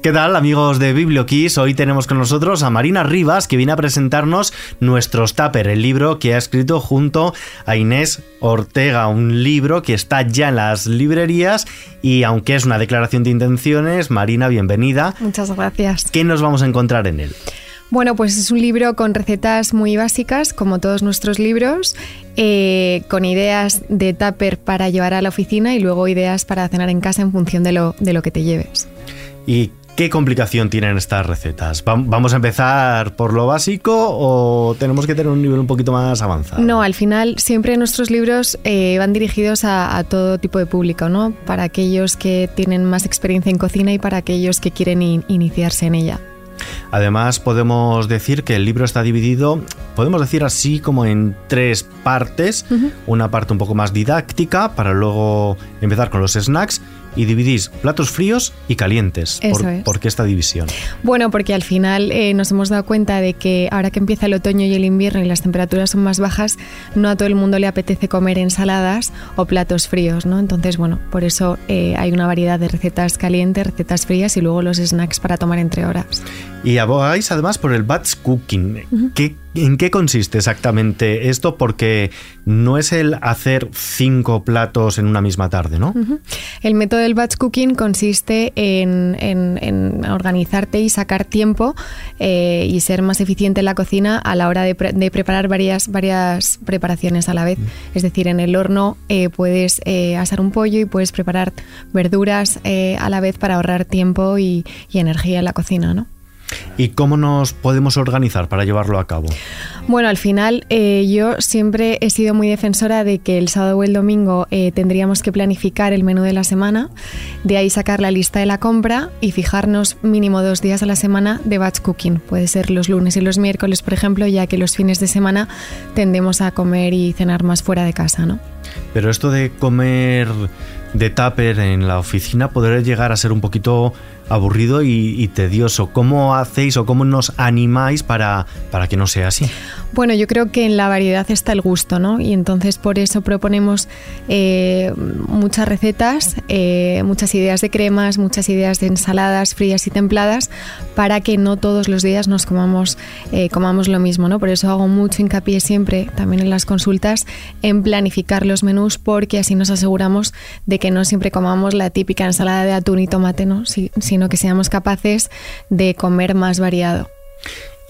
¿Qué tal amigos de BiblioKiss? Hoy tenemos con nosotros a Marina Rivas que viene a presentarnos Nuestros Tupper, el libro que ha escrito junto a Inés Ortega, un libro que está ya en las librerías y aunque es una declaración de intenciones, Marina, bienvenida. Muchas gracias. ¿Qué nos vamos a encontrar en él? Bueno, pues es un libro con recetas muy básicas, como todos nuestros libros, eh, con ideas de tupper para llevar a la oficina y luego ideas para cenar en casa en función de lo, de lo que te lleves. ¿Y ¿Qué complicación tienen estas recetas? ¿Vamos a empezar por lo básico o tenemos que tener un nivel un poquito más avanzado? No, al final siempre nuestros libros eh, van dirigidos a, todo tipo de público, ¿no? Para aquellos que tienen más experiencia en cocina y para aquellos que quieren iniciarse en ella. Además, podemos decir que el libro está dividido, podemos decir así, como en tres partes. Una parte un poco más didáctica para luego empezar con los snacks y dividís platos fríos y calientes. por, qué esta división? Bueno, porque al final eh, nos hemos dado cuenta de que ahora que empieza el otoño y el invierno y las temperaturas son más bajas, no a todo el mundo le apetece comer ensaladas o platos fríos, ¿no? Entonces, bueno, por eso eh, hay una variedad de recetas calientes, recetas frías y luego los snacks para tomar entre horas. Y abogáis además por el batch cooking. ¿Qué ¿En qué consiste exactamente esto? Porque no es el hacer cinco platos en una misma tarde, ¿no? El método del batch cooking consiste en, organizarte y sacar tiempo eh, y ser más eficiente en la cocina a la hora de, preparar varias, varias preparaciones a la vez. Mm. Es decir, en el horno eh, puedes eh, asar un pollo y puedes preparar verduras a la vez para ahorrar tiempo y, y energía en la cocina, ¿no? ¿Y cómo nos podemos organizar para llevarlo a cabo? Bueno, al final eh, yo siempre he sido muy defensora de que el sábado o el domingo eh, tendríamos que planificar el menú de la semana, de ahí sacar la lista de la compra y fijarnos mínimo dos días a la semana de batch cooking. Puede ser los lunes y los miércoles, por ejemplo, ya que los fines de semana tendemos a comer y cenar más fuera de casa, ¿no? Pero esto de comer de tupper en la oficina podría llegar a ser un poquito aburrido y, tedioso. ¿Cómo hacéis o cómo nos animáis para, para que no sea así? Bueno, yo creo que en la variedad está el gusto, ¿no? Y entonces por eso proponemos eh, muchas recetas, eh, muchas ideas de cremas, muchas ideas de ensaladas frías y templadas, para que no todos los días nos comamos, eh, comamos lo mismo, ¿no? Por eso hago mucho hincapié siempre, también en las consultas, en planificar los menús, porque así nos aseguramos de que no siempre comamos la típica ensalada de atún y tomate, ¿no? sino que seamos capaces de comer más variado.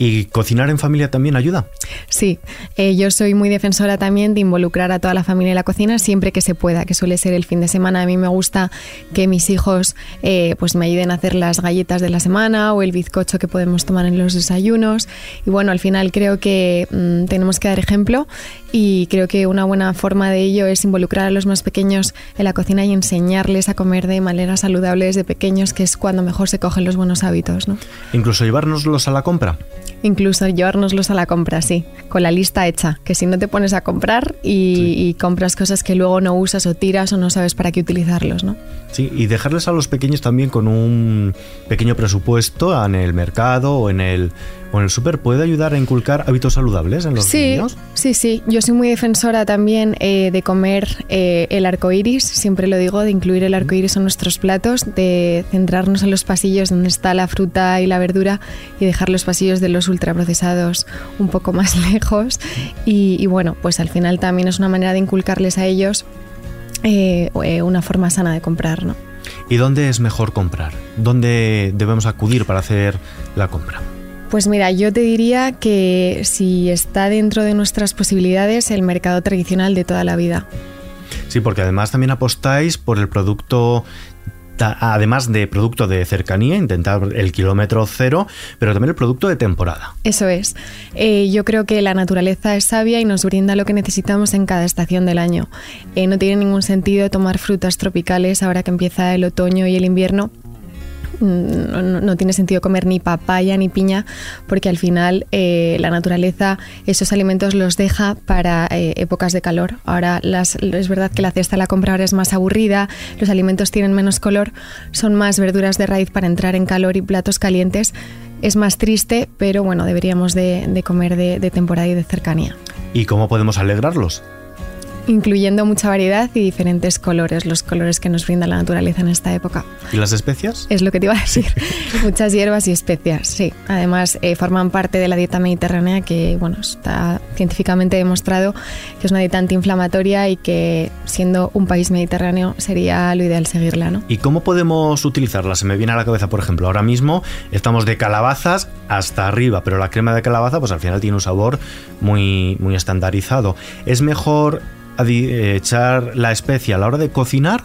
¿Y cocinar en familia también ayuda? Sí, eh, yo soy muy defensora también de involucrar a toda la familia en la cocina siempre que se pueda, que suele ser el fin de semana. A mí me gusta que mis hijos eh, pues me ayuden a hacer las galletas de la semana o el bizcocho que podemos tomar en los desayunos. Y bueno, al final creo que mm, tenemos que dar ejemplo y creo que una buena forma de ello es involucrar a los más pequeños en la cocina y enseñarles a comer de manera saludable desde pequeños, que es cuando mejor se cogen los buenos hábitos. ¿no? Incluso llevárnoslos a la compra incluso llevárnoslos a la compra, sí, con la lista hecha, que si no te pones a comprar y, compras cosas que luego no usas o tiras o no sabes para qué utilizarlos, ¿no? Sí, y dejarles a los pequeños también con un pequeño presupuesto en el mercado o en el en el súper puede ayudar a inculcar hábitos saludables en los sí, Sí, sí. Yo soy muy defensora también eh, de comer eh, el arco iris, siempre lo digo, de incluir el arco iris en nuestros platos, de centrarnos en los pasillos donde está la fruta y la verdura y dejar los pasillos de los ultraprocesados un poco más lejos. Y, bueno, pues al final también es una manera de inculcarles a ellos eh, una forma sana de comprar, ¿no? ¿Y dónde es mejor comprar? ¿Dónde debemos acudir para hacer la compra? Pues mira, yo te diría que si está dentro de nuestras posibilidades el mercado tradicional de toda la vida. Sí, porque además también apostáis por el producto además de producto de cercanía, intentar el kilómetro cero, pero también el producto de temporada. Eso es. Eh, yo creo que la naturaleza es sabia y nos brinda lo que necesitamos en cada estación del año. Eh, no tiene ningún sentido tomar frutas tropicales ahora que empieza el otoño y el invierno no, tiene sentido comer ni papaya ni piña porque al final eh, la naturaleza esos alimentos los deja para eh, épocas de calor. Ahora es verdad que la cesta la compra ahora es más aburrida, los alimentos tienen menos color, son más verduras de raíz para entrar en calor y platos calientes. Es más triste, pero bueno, deberíamos de, comer de temporada y de cercanía. ¿Y cómo podemos alegrarlos? Incluyendo mucha variedad y diferentes colores, los colores que nos brinda la naturaleza en esta época. ¿Y las especias? Es lo que te iba a decir. Muchas hierbas y especias, sí. Además, eh, forman parte de la dieta mediterránea que, bueno, está científicamente demostrado que es una dieta antiinflamatoria y que, siendo un país mediterráneo, sería lo ideal seguirla, ¿no? ¿Y cómo podemos utilizarla? Se me viene a la cabeza, por ejemplo, ahora mismo estamos de calabazas hasta arriba, pero la crema de calabaza, pues al final tiene un sabor muy, muy estandarizado. ¿Es mejor echar la especia a la hora de cocinar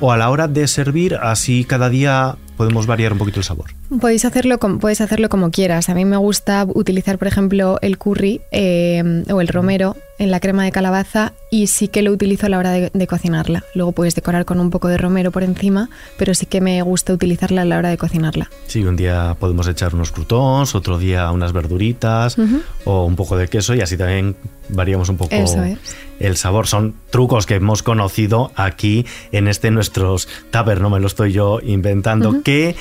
o a la hora de servir, así cada día podemos variar un poquito el sabor. Podéis hacerlo, puedes hacerlo como quieras. A mí me gusta utilizar, por ejemplo, el curry eh, o el romero en la crema de calabaza y sí que lo utilizo a la hora de, cocinarla. Luego puedes decorar con un poco de romero por encima, pero sí que me gusta utilizarla a la hora de cocinarla. Sí, un día podemos echar unos croutons, otro día unas verduritas o un poco de queso y así también variamos un poco el sabor. Son trucos que hemos conocido aquí en este nuestros tupper, no me lo estoy yo inventando. ¿Qué,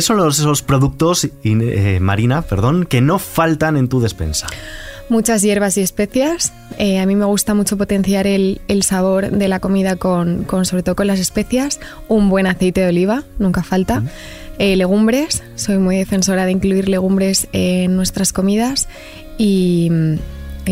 son los, esos productos, eh, Marina, perdón, que no faltan en tu despensa? Muchas hierbas y especias. Eh, a mí me gusta mucho potenciar el, sabor de la comida con, sobre todo con las especias. Un buen aceite de oliva, nunca falta. Eh, legumbres, soy muy defensora de incluir legumbres en nuestras comidas. Y,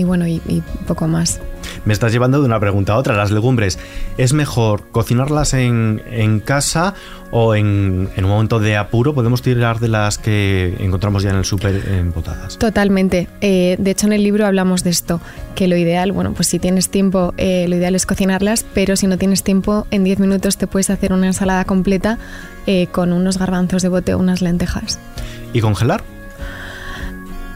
bueno, y poco más me estás llevando de una pregunta a otra. Las legumbres, ¿es mejor cocinarlas en, casa o en, un momento de apuro podemos tirar de las que encontramos ya en el súper embotadas? Totalmente. Eh, de hecho, en el libro hablamos de esto, que lo ideal, bueno, pues si tienes tiempo, eh, lo ideal es cocinarlas, pero si no tienes tiempo, en 10 minutos te puedes hacer una ensalada completa eh, con unos garbanzos de bote o unas lentejas. ¿Y congelar?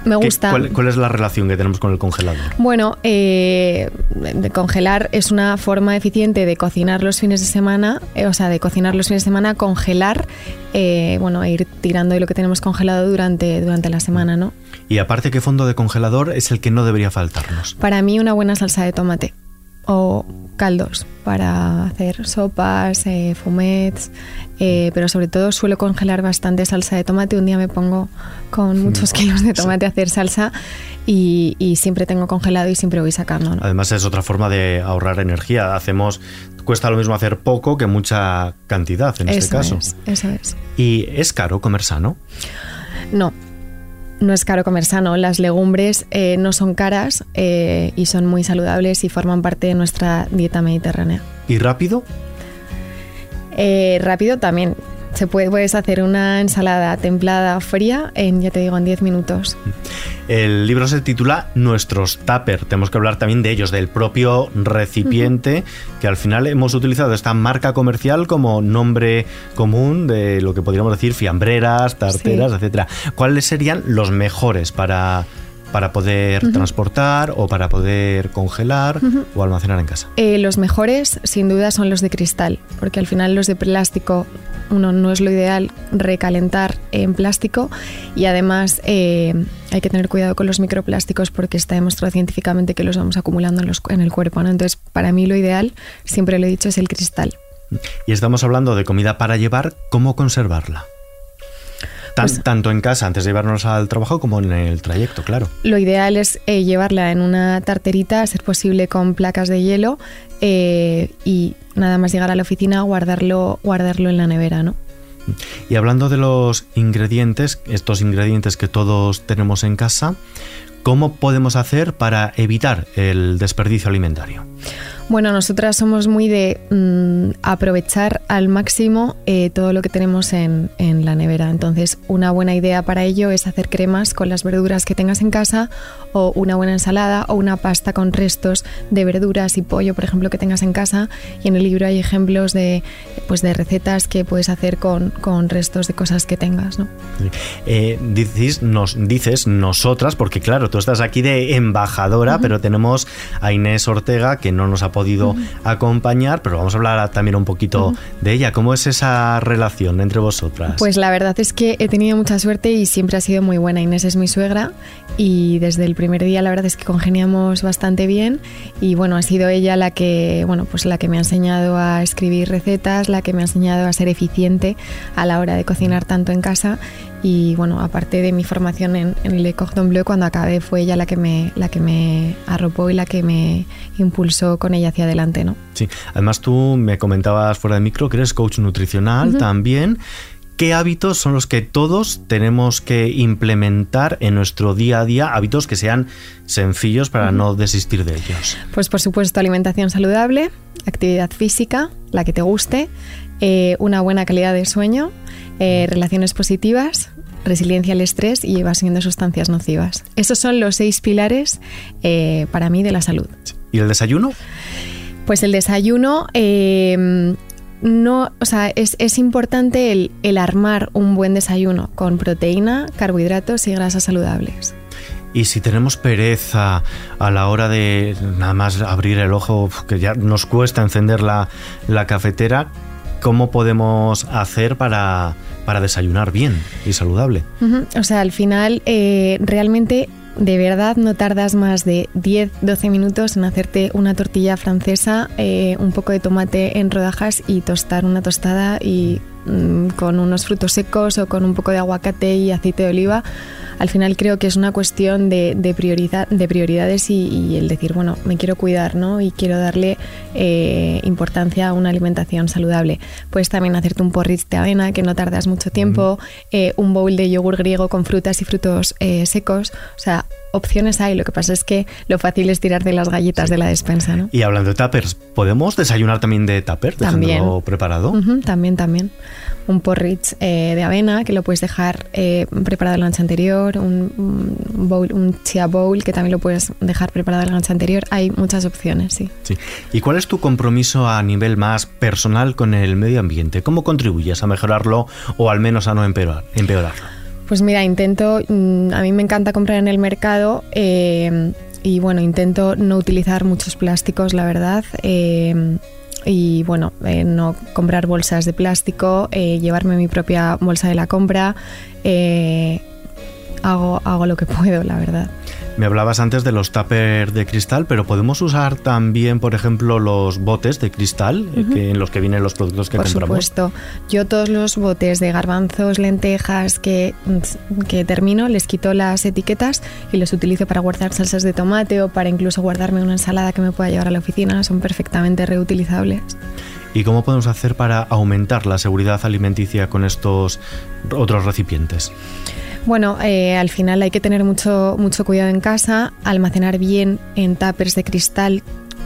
Me gusta. Cuál, es la relación que tenemos con el congelador? Bueno, eh, de congelar es una forma eficiente de cocinar los fines de semana, eh, o sea, de cocinar los fines de semana, congelar, eh, bueno, ir tirando de lo que tenemos congelado durante, durante la semana, ¿no? Y aparte, ¿qué fondo de congelador es el que no debería faltarnos? Para mí, una buena salsa de tomate o caldos para hacer sopas, eh, fumets, eh, pero sobre todo suelo congelar bastante salsa de tomate. Un día me pongo con muchos kilos de tomate a hacer salsa y, siempre tengo congelado y siempre voy sacando. Además es otra forma de ahorrar energía. Hacemos cuesta lo mismo hacer poco que mucha cantidad en este caso. eso es. ¿Y es caro comer sano? No, no es caro comer sano. Las legumbres eh, no son caras eh, y son muy saludables y forman parte de nuestra dieta mediterránea. ¿Y rápido? Eh, rápido también. Se puede, puedes hacer una ensalada templada fría en, ya te digo, en 10 minutos. El libro se titula Nuestros Tupper. Tenemos que hablar también de ellos, del propio recipiente, que al final hemos utilizado esta marca comercial como nombre común de lo que podríamos decir fiambreras, tarteras, etcétera. ¿Cuáles serían los mejores para para poder transportar o para poder congelar o almacenar en casa? Eh, los mejores, sin duda, son los de cristal, porque al final los de plástico, uno no es lo ideal recalentar en plástico y además eh, hay que tener cuidado con los microplásticos porque está demostrado científicamente que los vamos acumulando en, los, en el cuerpo. Entonces, para mí lo ideal, siempre lo he dicho, es el cristal. Y estamos hablando de comida para llevar, ¿cómo conservarla? Pues tanto en casa antes de llevarnos al trabajo como en el trayecto, claro. Lo ideal es eh, llevarla en una tarterita, a ser posible con placas de hielo eh, y nada más llegar a la oficina guardarlo, guardarlo en la nevera, ¿no? Y hablando de los ingredientes, estos ingredientes que todos tenemos en casa, ¿cómo podemos hacer para evitar el desperdicio alimentario? Bueno, nosotras somos muy de mm, aprovechar al máximo eh, todo lo que tenemos en, la nevera. Entonces, una buena idea para ello es hacer cremas con las verduras que tengas en casa o una buena ensalada o una pasta con restos de verduras y pollo, por ejemplo, que tengas en casa. Y en el libro hay ejemplos de, pues, de recetas que puedes hacer con, restos de cosas que tengas. ¿no? Eh, dices, nos, dices nosotras, porque claro, tú estás aquí de embajadora, pero tenemos a Inés Ortega que no nos ha podido acompañar, pero vamos a hablar también un poquito de ella. ¿Cómo es esa relación entre vosotras? Pues la verdad es que he tenido mucha suerte y siempre ha sido muy buena. Inés es mi suegra y desde el primer día la verdad es que congeniamos bastante bien y bueno, ha sido ella la que, bueno, pues la que me ha enseñado a escribir recetas, la que me ha enseñado a ser eficiente a la hora de cocinar tanto en casa y bueno, aparte de mi formación en, en Le Cordon Bleu, cuando acabé fue ella la que, me, la que me arropó y la que me impulsó con ella hacia adelante, ¿no? Sí, además tú me comentabas fuera de micro que eres coach nutricional también. ¿Qué hábitos son los que todos tenemos que implementar en nuestro día a día? Hábitos que sean sencillos para no desistir de ellos. Pues por supuesto alimentación saludable, actividad física, la que te guste, eh, una buena calidad de sueño, eh, relaciones positivas, resiliencia al estrés y evasión de sustancias nocivas. Esos son los seis pilares eh, para mí de la salud. ¿Y el desayuno? Pues el desayuno no, o sea, es, importante el, el, armar un buen desayuno con proteína, carbohidratos y grasas saludables. Y si tenemos pereza a la hora de nada más abrir el ojo, que ya nos cuesta encender la, la cafetera, ¿cómo podemos hacer para, para, desayunar bien y saludable? O sea, al final eh, realmente de verdad no tardas más de 10-12 minutos en hacerte una tortilla francesa, eh, un poco de tomate en rodajas y tostar una tostada y mm, con unos frutos secos o con un poco de aguacate y aceite de oliva al final creo que es una cuestión de, de, de prioridades y, el decir, bueno, me quiero cuidar ¿no? y quiero darle eh, importancia a una alimentación saludable. Puedes también hacerte un porridge de avena, que no tardas mucho tiempo, eh, un bowl de yogur griego con frutas y frutos eh, secos. O sea, opciones hay, lo que pasa es que lo fácil es tirar de las galletas de la despensa. ¿no? Y hablando de tuppers, ¿podemos desayunar también de tupper, dejándolo preparado? también, también un porridge eh, de avena que lo puedes dejar eh, preparado la noche anterior, un, bowl, un chia bowl que también lo puedes dejar preparado la noche anterior. Hay muchas opciones, sí. sí. ¿Y cuál es tu compromiso a nivel más personal con el medio ambiente? ¿Cómo contribuyes a mejorarlo o al menos a no empeorar, empeorarlo? Pues mira, intento, mm, a mí me encanta comprar en el mercado. Eh, y bueno, intento no utilizar muchos plásticos, la verdad y bueno, eh, no comprar bolsas de plástico, eh, llevarme mi propia bolsa de la compra. Eh, hago, hago lo que puedo, la verdad. Me hablabas antes de los tuppers de cristal, pero podemos usar también, por ejemplo, los botes de cristal que, en los que vienen los productos que compramos. Por supuesto. Yo todos los botes de garbanzos, lentejas que, que termino, les quito las etiquetas y los utilizo para guardar salsas de tomate o para incluso guardarme una ensalada que me pueda llevar a la oficina. Son perfectamente reutilizables. ¿Y cómo podemos hacer para aumentar la seguridad alimenticia con estos otros recipientes? Bueno, eh, al final hay que tener mucho, mucho cuidado en casa, almacenar bien en tuppers de cristal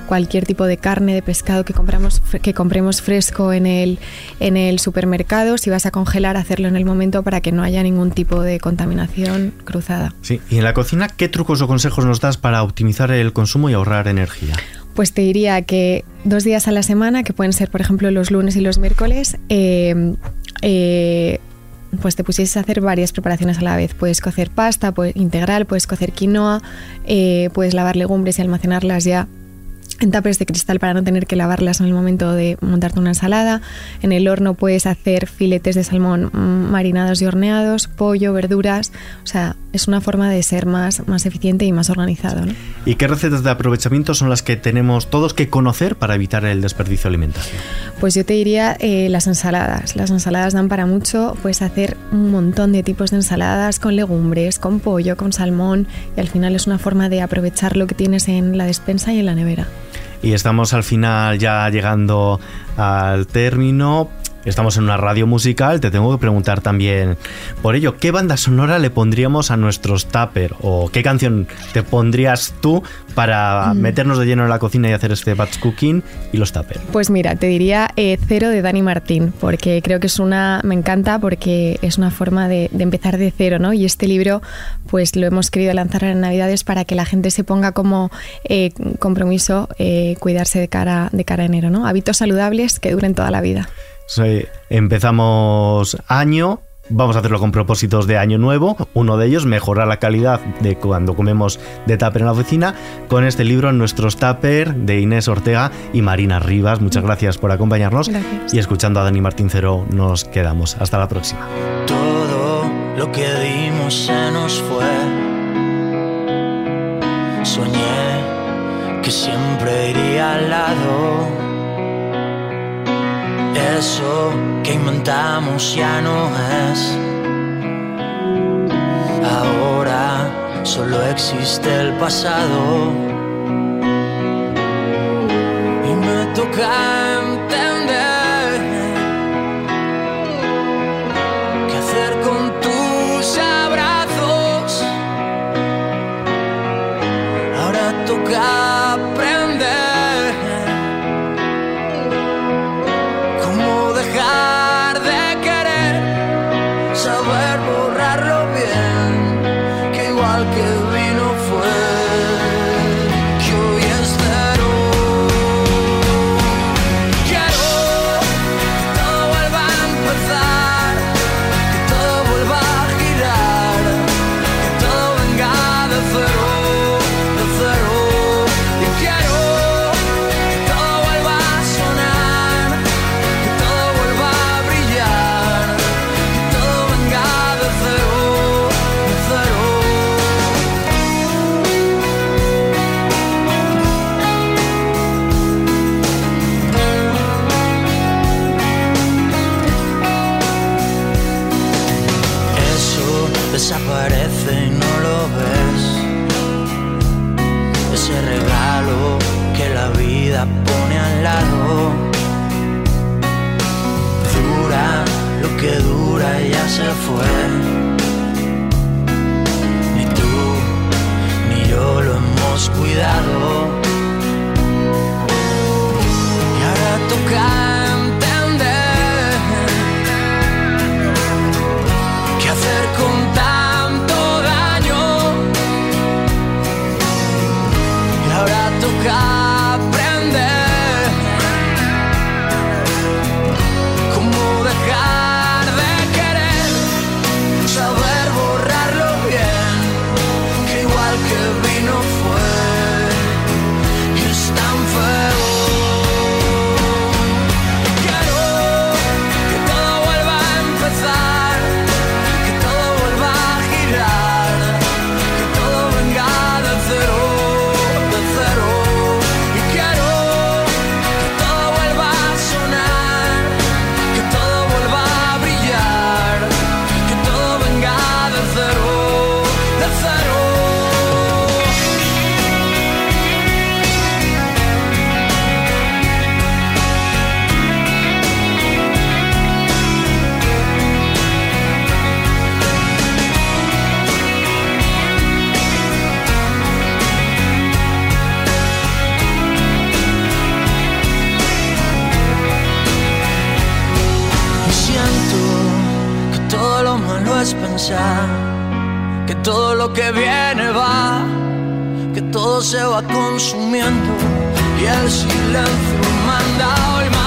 cualquier tipo de carne, de pescado que compramos que compremos fresco en el, en el supermercado, si vas a congelar, hacerlo en el momento para que no haya ningún tipo de contaminación cruzada. Sí, y en la cocina, ¿qué trucos o consejos nos das para optimizar el consumo y ahorrar energía? Pues te diría que dos días a la semana, que pueden ser por ejemplo los lunes y los miércoles, eh, eh, pues te pusieses a hacer varias preparaciones a la vez. Puedes cocer pasta puedes, integral, puedes cocer quinoa, eh, puedes lavar legumbres y almacenarlas ya en tapes de cristal para no tener que lavarlas en el momento de montarte una ensalada. En el horno puedes hacer filetes de salmón marinados y horneados, pollo, verduras. O sea, es una forma de ser más, más eficiente y más organizado. ¿Y qué recetas de aprovechamiento son las que tenemos todos que conocer para evitar el desperdicio alimentario? Pues yo te diría eh, las ensaladas. Las ensaladas dan para mucho. Puedes hacer un montón de tipos de ensaladas con legumbres, con pollo, con salmón. Y al final es una forma de aprovechar lo que tienes en la despensa y en la nevera. Y estamos al final ya llegando al término. Estamos en una radio musical, te tengo que preguntar también por ello, ¿qué banda sonora le pondríamos a nuestros Tupper? ¿O qué canción te pondrías tú para mm. meternos de lleno en la cocina y hacer este batch cooking y los Tupper? Pues mira, te diría eh, Cero de Dani Martín, porque creo que es una, me encanta porque es una forma de, empezar de cero, ¿no? Y este libro, pues lo hemos querido lanzar en Navidades para que la gente se ponga como eh, compromiso eh, cuidarse de cara, de cara a enero, ¿no? Hábitos saludables que duren toda la vida empezamos año, vamos a hacerlo con propósitos de año nuevo. Uno de ellos, mejorar la calidad de cuando comemos de tupper en la oficina, con este libro, Nuestros Tupper, de Inés Ortega y Marina Rivas. Muchas gracias por acompañarnos. Y escuchando a Dani Martín Cero, nos quedamos. Hasta la próxima. Todo lo que dimos se nos fue. Soñé que siempre iría al lado eso que inventamos ya no es. Ahora solo existe el pasado. Y me toca que todo lo que viene va, que todo se va consumiendo y el silencio manda hoy más.